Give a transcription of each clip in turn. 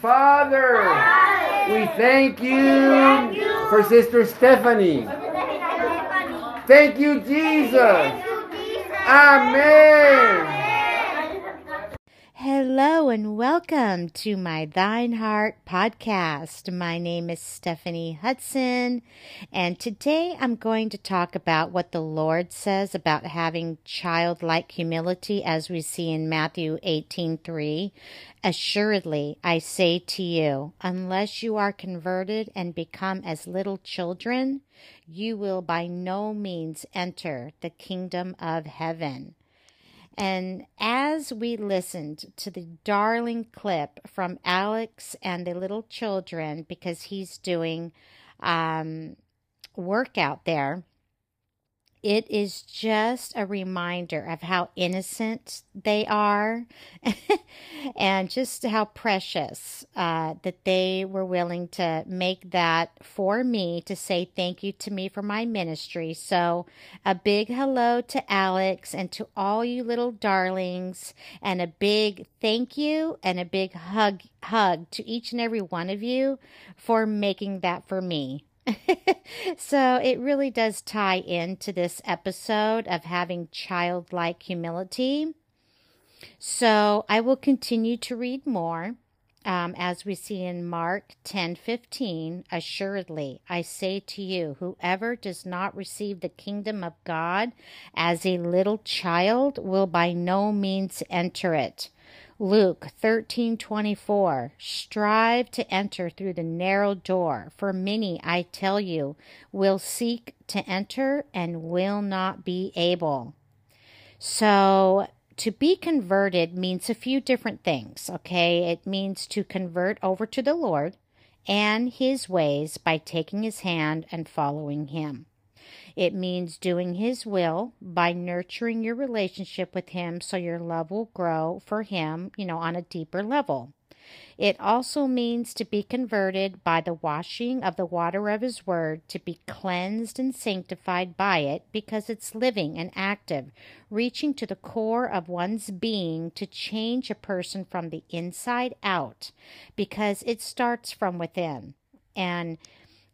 Father, we thank you for Sister Stephanie. Thank you, Jesus. Amen. Hello and welcome to my Thine Heart podcast. My name is Stephanie Hudson, and today I'm going to talk about what the Lord says about having childlike humility as we see in Matthew 18:3. Assuredly, I say to you, unless you are converted and become as little children, you will by no means enter the kingdom of heaven. And as we listened to the darling clip from Alex and the little children, because he's doing um, work out there, it is just a reminder of how innocent they are and just how precious uh, that they were willing to make that for me to say thank you to me for my ministry. So, a big hello to Alex and to all you little darlings, and a big thank you and a big hug hug to each and every one of you for making that for me. So it really does tie into this episode of having childlike humility. So I will continue to read more. Um, as we see in Mark 10 15, assuredly, I say to you, whoever does not receive the kingdom of God as a little child will by no means enter it. Luke 13:24 Strive to enter through the narrow door for many I tell you will seek to enter and will not be able. So to be converted means a few different things, okay? It means to convert over to the Lord and his ways by taking his hand and following him. It means doing His will by nurturing your relationship with Him so your love will grow for Him, you know, on a deeper level. It also means to be converted by the washing of the water of His Word, to be cleansed and sanctified by it because it's living and active, reaching to the core of one's being to change a person from the inside out because it starts from within. And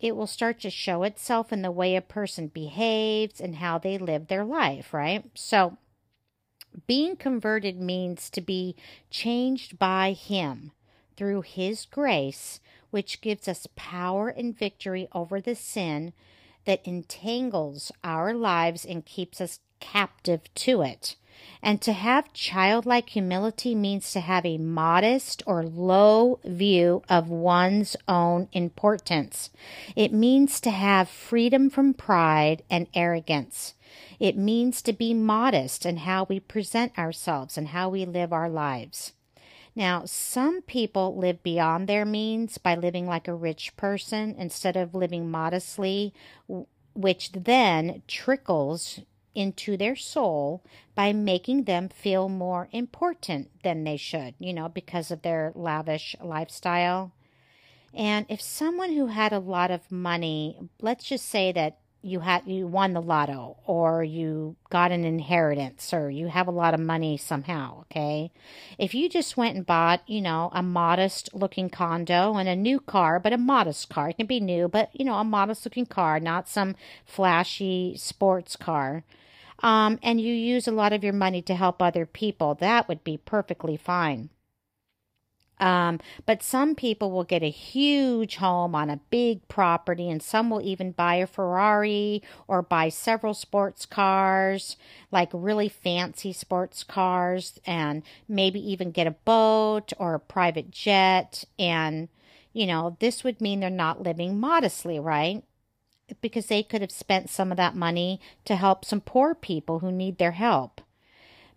it will start to show itself in the way a person behaves and how they live their life, right? So, being converted means to be changed by Him through His grace, which gives us power and victory over the sin that entangles our lives and keeps us captive to it. And to have childlike humility means to have a modest or low view of one's own importance. It means to have freedom from pride and arrogance. It means to be modest in how we present ourselves and how we live our lives. Now, some people live beyond their means by living like a rich person instead of living modestly, which then trickles into their soul by making them feel more important than they should, you know, because of their lavish lifestyle. And if someone who had a lot of money, let's just say that you had you won the lotto or you got an inheritance or you have a lot of money somehow okay if you just went and bought you know a modest looking condo and a new car but a modest car it can be new but you know a modest looking car not some flashy sports car um, and you use a lot of your money to help other people, that would be perfectly fine. Um, but some people will get a huge home on a big property, and some will even buy a Ferrari or buy several sports cars, like really fancy sports cars, and maybe even get a boat or a private jet. And, you know, this would mean they're not living modestly, right? Because they could have spent some of that money to help some poor people who need their help.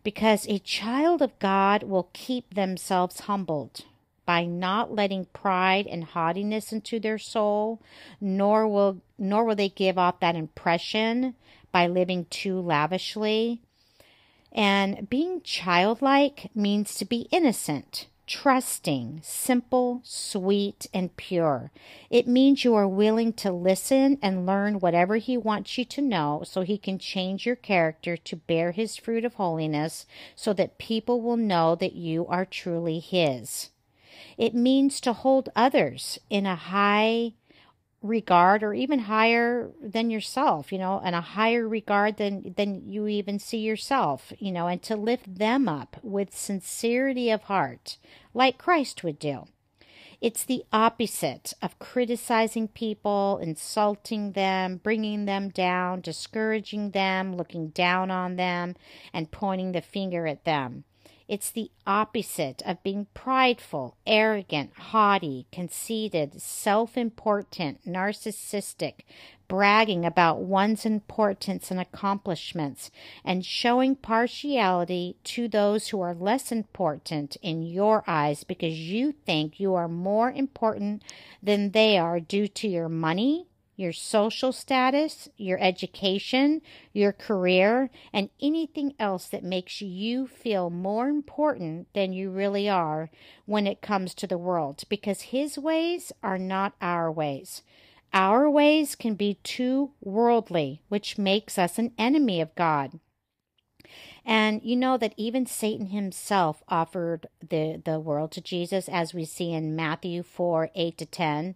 Because a child of God will keep themselves humbled by not letting pride and haughtiness into their soul, nor will nor will they give off that impression by living too lavishly. And being childlike means to be innocent, trusting, simple, sweet, and pure. It means you are willing to listen and learn whatever He wants you to know so He can change your character to bear His fruit of holiness so that people will know that you are truly His. It means to hold others in a high regard or even higher than yourself, you know, and a higher regard than than you even see yourself, you know, and to lift them up with sincerity of heart, like Christ would do. It's the opposite of criticizing people, insulting them, bringing them down, discouraging them, looking down on them, and pointing the finger at them. It's the opposite of being prideful, arrogant, haughty, conceited, self important, narcissistic, bragging about one's importance and accomplishments, and showing partiality to those who are less important in your eyes because you think you are more important than they are due to your money, your social status, your education, your career, and anything else that makes you feel more important than you really are when it comes to the world, because His ways are not our ways. Our ways can be too worldly, which makes us an enemy of God. And you know that even Satan himself offered the, the world to Jesus, as we see in Matthew 4 8 to 10.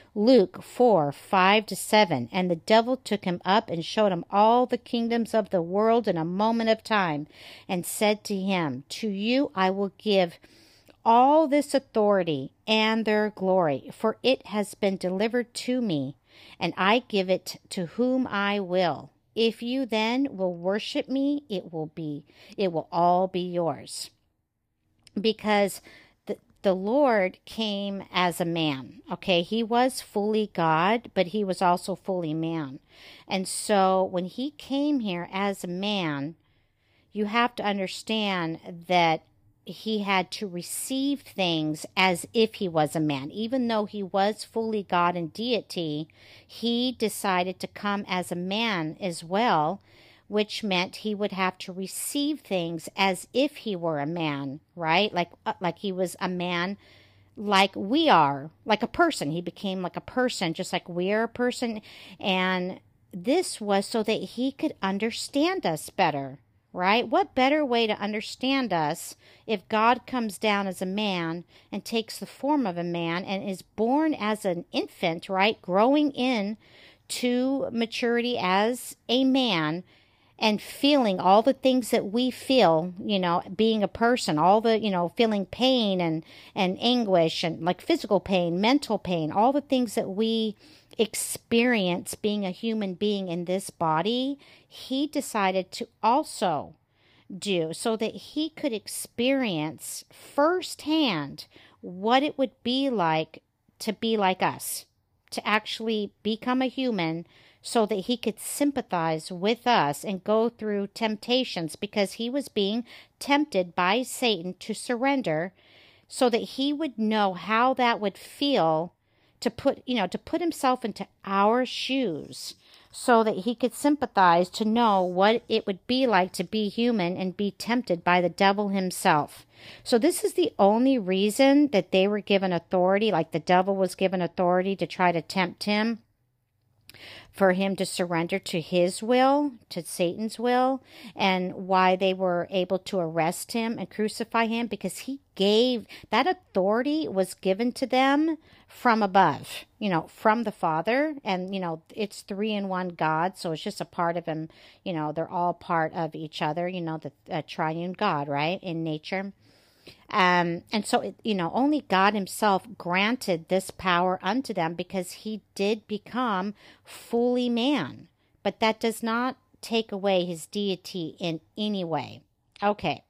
Luke 4 5 to 7. And the devil took him up and showed him all the kingdoms of the world in a moment of time, and said to him, To you I will give all this authority and their glory, for it has been delivered to me, and I give it to whom I will. If you then will worship me, it will be, it will all be yours. Because the, Lord came as a man. Okay. He was fully God, but he was also fully man. And so when he came here as a man, you have to understand that he had to receive things as if he was a man. Even though he was fully God and deity, he decided to come as a man as well, which meant he would have to receive things as if he were a man, right? Like uh, like he was a man like we are, like a person. He became like a person just like we're a person and this was so that he could understand us better right? What better way to understand us if God comes down as a man and takes the form of a man and is born as an infant, right? Growing in to maturity as a man and feeling all the things that we feel, you know, being a person, all the, you know, feeling pain and and anguish and like physical pain, mental pain, all the things that we experience being a human being in this body, he decided to also do so that he could experience firsthand what it would be like to be like us, to actually become a human so that he could sympathize with us and go through temptations because he was being tempted by Satan to surrender so that he would know how that would feel to put, you know, to put himself into our shoes so that he could sympathize to know what it would be like to be human and be tempted by the devil himself. So, this is the only reason that they were given authority, like the devil was given authority to try to tempt him for him to surrender to his will, to Satan's will, and why they were able to arrest him and crucify him because he gave that authority was given to them from above, you know, from the Father. And, you know, it's three in one God. So it's just a part of him. You know, they're all part of each other, you know, the uh, triune God, right, in nature. Um, and so, it, you know, only God Himself granted this power unto them because He did become fully man. But that does not take away His deity in any way. Okay.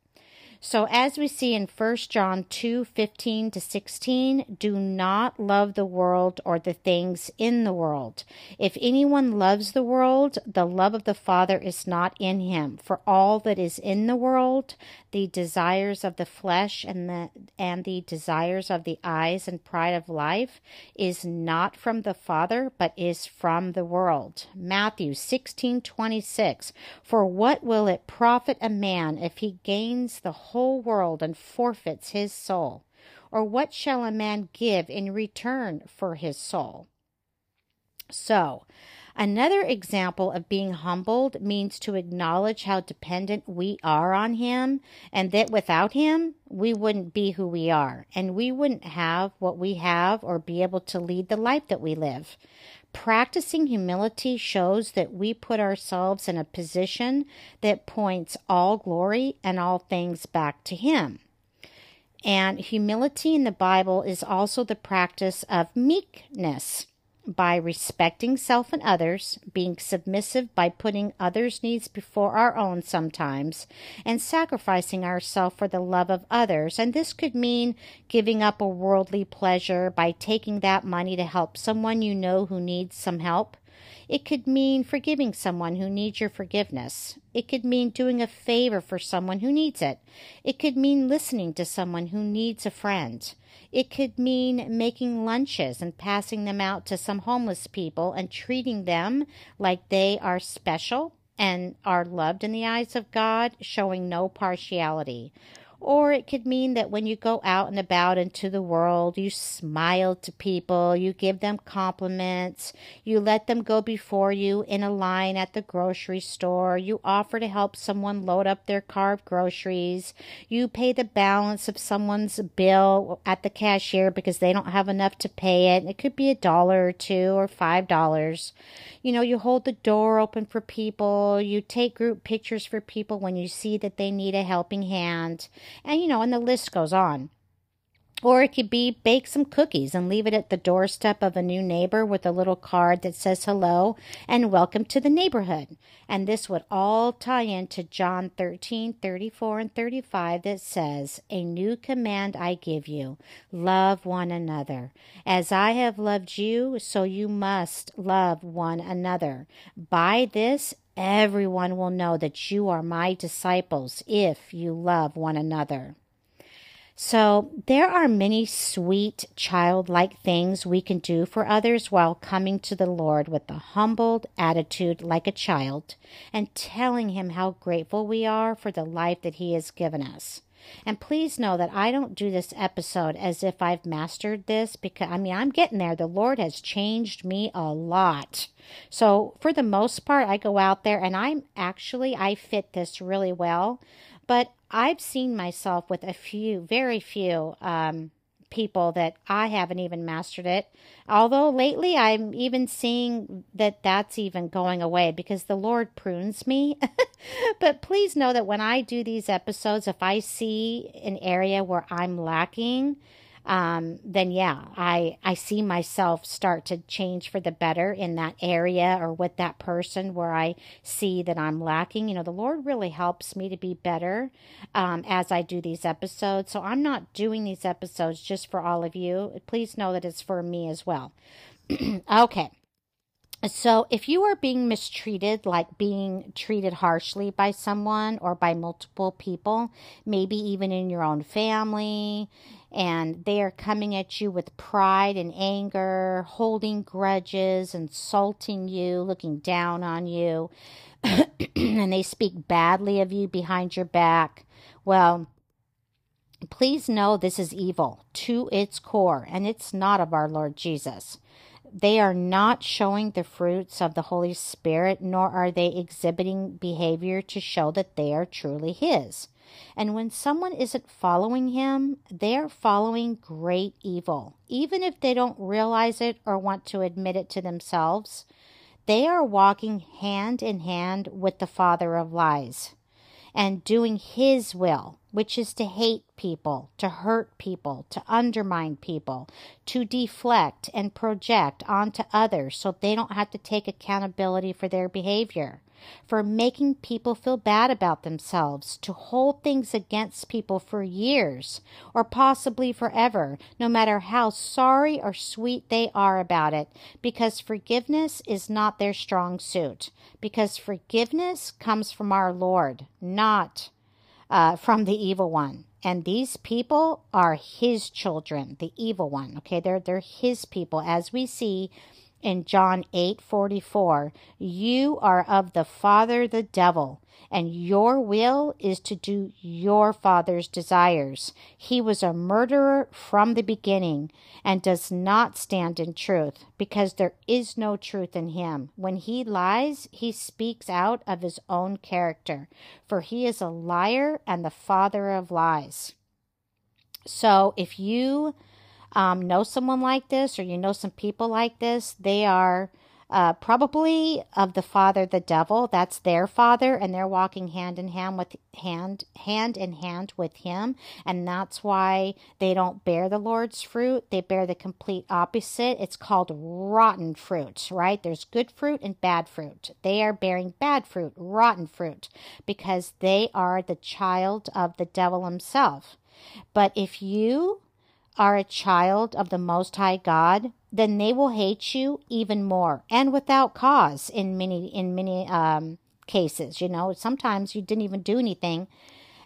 So as we see in 1 John 2, 15 to 16, do not love the world or the things in the world. If anyone loves the world, the love of the Father is not in him. For all that is in the world, the desires of the flesh and the and the desires of the eyes and pride of life is not from the Father, but is from the world. Matthew 16:26 For what will it profit a man if he gains the whole world and forfeits his soul? Or what shall a man give in return for his soul? So, another example of being humbled means to acknowledge how dependent we are on Him and that without Him, we wouldn't be who we are and we wouldn't have what we have or be able to lead the life that we live. Practicing humility shows that we put ourselves in a position that points all glory and all things back to Him. And humility in the Bible is also the practice of meekness by respecting self and others, being submissive by putting others' needs before our own sometimes, and sacrificing ourselves for the love of others. And this could mean giving up a worldly pleasure by taking that money to help someone you know who needs some help. It could mean forgiving someone who needs your forgiveness. It could mean doing a favor for someone who needs it. It could mean listening to someone who needs a friend. It could mean making lunches and passing them out to some homeless people and treating them like they are special and are loved in the eyes of God, showing no partiality. Or it could mean that when you go out and about into the world, you smile to people, you give them compliments, you let them go before you in a line at the grocery store, you offer to help someone load up their car of groceries, you pay the balance of someone's bill at the cashier because they don't have enough to pay it. It could be a dollar or two or five dollars. You know, you hold the door open for people, you take group pictures for people when you see that they need a helping hand. And, you know, and the list goes on. Or it could be bake some cookies and leave it at the doorstep of a new neighbor with a little card that says hello and welcome to the neighborhood. And this would all tie into John 13, 34, and 35 that says, A new command I give you love one another. As I have loved you, so you must love one another. By this, Everyone will know that you are my disciples if you love one another. So, there are many sweet, childlike things we can do for others while coming to the Lord with a humbled attitude like a child and telling Him how grateful we are for the life that He has given us. And please know that I don't do this episode as if I've mastered this because I mean, I'm getting there. The Lord has changed me a lot. So, for the most part, I go out there and I'm actually, I fit this really well. But I've seen myself with a few, very few, um, people that I haven't even mastered it. Although lately I'm even seeing that that's even going away because the Lord prunes me. but please know that when I do these episodes, if I see an area where I'm lacking, um, then yeah, I I see myself start to change for the better in that area or with that person where I see that I'm lacking. You know, the Lord really helps me to be better um, as I do these episodes. So I'm not doing these episodes just for all of you. Please know that it's for me as well. okay. So, if you are being mistreated, like being treated harshly by someone or by multiple people, maybe even in your own family, and they are coming at you with pride and anger, holding grudges, insulting you, looking down on you, and they speak badly of you behind your back, well, please know this is evil to its core, and it's not of our Lord Jesus they are not showing the fruits of the Holy Spirit, nor are they exhibiting behavior to show that they are truly His. And when someone isn't following Him, they're following great evil. Even if they don't realize it or want to admit it to themselves, they are walking hand in hand with the Father of lies and doing His will, which is to hate people, to hurt people, to undermine people, to deflect and project onto others so they don't have to take accountability for their behavior. for making people feel bad about themselves, to hold things against people for years or possibly forever, no matter how sorry or sweet they are about it, because forgiveness is not their strong suit, because forgiveness comes from our Lord, not uh, from the evil one. And these people are his children, the evil one. Okay, they're they're his people, as we see in John 8 44, you are of the father, the devil, and your will is to do your father's desires. He was a murderer from the beginning and does not stand in truth because there is no truth in him. When he lies, he speaks out of his own character, for he is a liar and the father of lies. So if you um, know someone like this or you know some people like this, they are uh, probably of the father, the devil. That's their father, and they're walking hand in hand with hand, hand in hand with him, and that's why they don't bear the Lord's fruit. They bear the complete opposite. It's called rotten fruit, right? There's good fruit and bad fruit. They are bearing bad fruit, rotten fruit, because they are the child of the devil himself. But if you are a child of the Most High God, then they will hate you even more and without cause in many in many um, cases. You know, sometimes you didn't even do anything,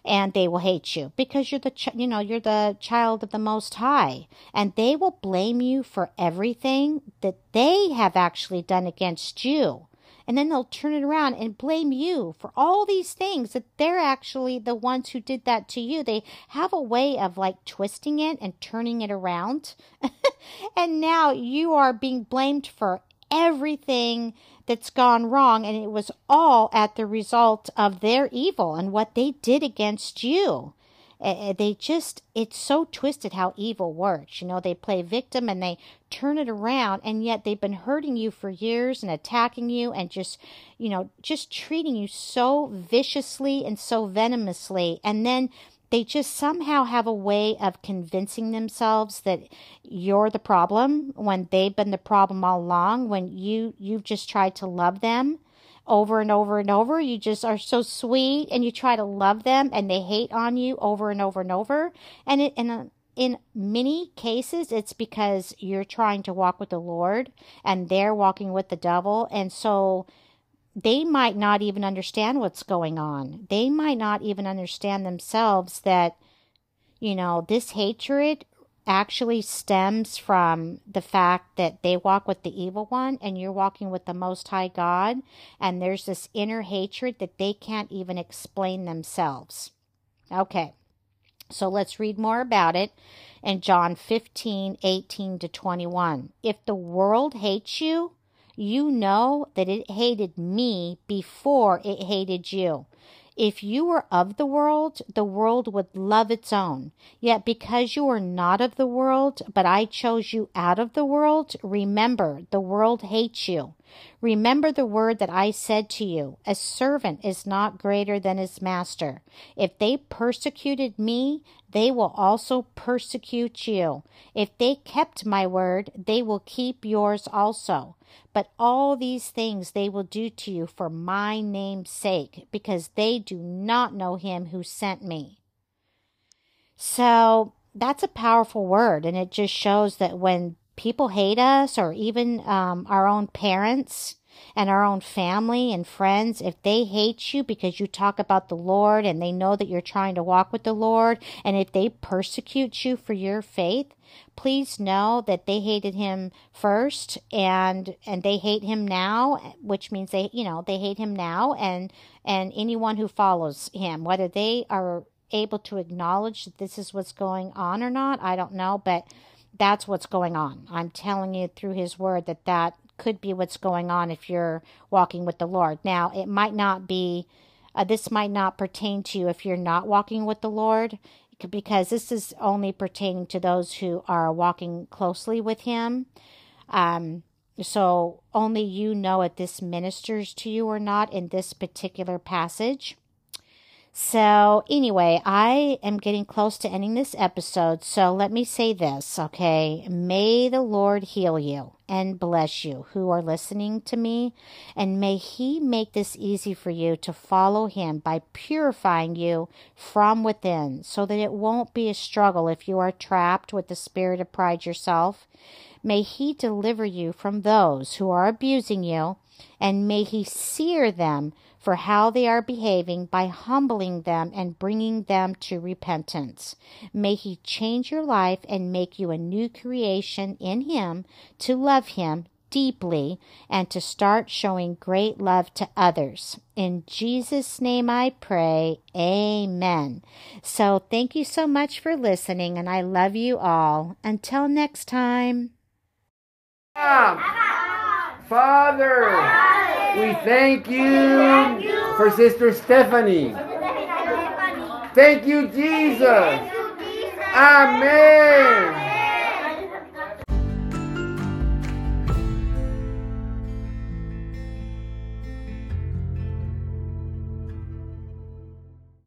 and they will hate you because you're the ch- you know you're the child of the Most High, and they will blame you for everything that they have actually done against you and then they'll turn it around and blame you for all these things that they're actually the ones who did that to you. They have a way of like twisting it and turning it around. and now you are being blamed for everything that's gone wrong and it was all at the result of their evil and what they did against you. They just, it's so twisted how evil works. You know, they play victim and they turn it around, and yet they've been hurting you for years and attacking you and just, you know, just treating you so viciously and so venomously. And then they just somehow have a way of convincing themselves that you're the problem when they've been the problem all along when you you've just tried to love them over and over and over. You just are so sweet and you try to love them and they hate on you over and over and over. And it, uh, in many cases, it's because you're trying to walk with the Lord and they're walking with the devil. And so they might not even understand what's going on. They might not even understand themselves that, you know, this hatred actually stems from the fact that they walk with the evil one and you're walking with the most high God and there's this inner hatred that they can't even explain themselves. Okay. So let's read more about it in John 15, 18 to 21. If the world hates you, you know that it hated me before it hated you. If you were of the world, the world would love its own. Yet because you are not of the world, but I chose you out of the world, remember, the world hates you. Remember the word that I said to you A servant is not greater than his master. If they persecuted me, they will also persecute you. If they kept my word, they will keep yours also. But all these things they will do to you for my name's sake, because they do not know him who sent me. So that's a powerful word, and it just shows that when people hate us, or even um, our own parents, and our own family and friends, if they hate you because you talk about the Lord and they know that you're trying to walk with the Lord, and if they persecute you for your faith, please know that they hated him first and and they hate him now which means they you know they hate him now and and anyone who follows him whether they are able to acknowledge that this is what's going on or not i don't know but that's what's going on. I'm telling you through his word that that could be what's going on if you're walking with the Lord. Now, it might not be, uh, this might not pertain to you if you're not walking with the Lord, because this is only pertaining to those who are walking closely with Him. Um, so only you know if this ministers to you or not in this particular passage. So, anyway, I am getting close to ending this episode. So, let me say this, okay? May the Lord heal you and bless you who are listening to me. And may He make this easy for you to follow Him by purifying you from within so that it won't be a struggle if you are trapped with the spirit of pride yourself. May He deliver you from those who are abusing you, and may He sear them for how they are behaving by humbling them and bringing them to repentance. May He change your life and make you a new creation in Him to love Him deeply and to start showing great love to others. In Jesus' name I pray. Amen. So thank you so much for listening, and I love you all. Until next time. Father. We thank you for Sister Stephanie. Thank you, Jesus. Amen.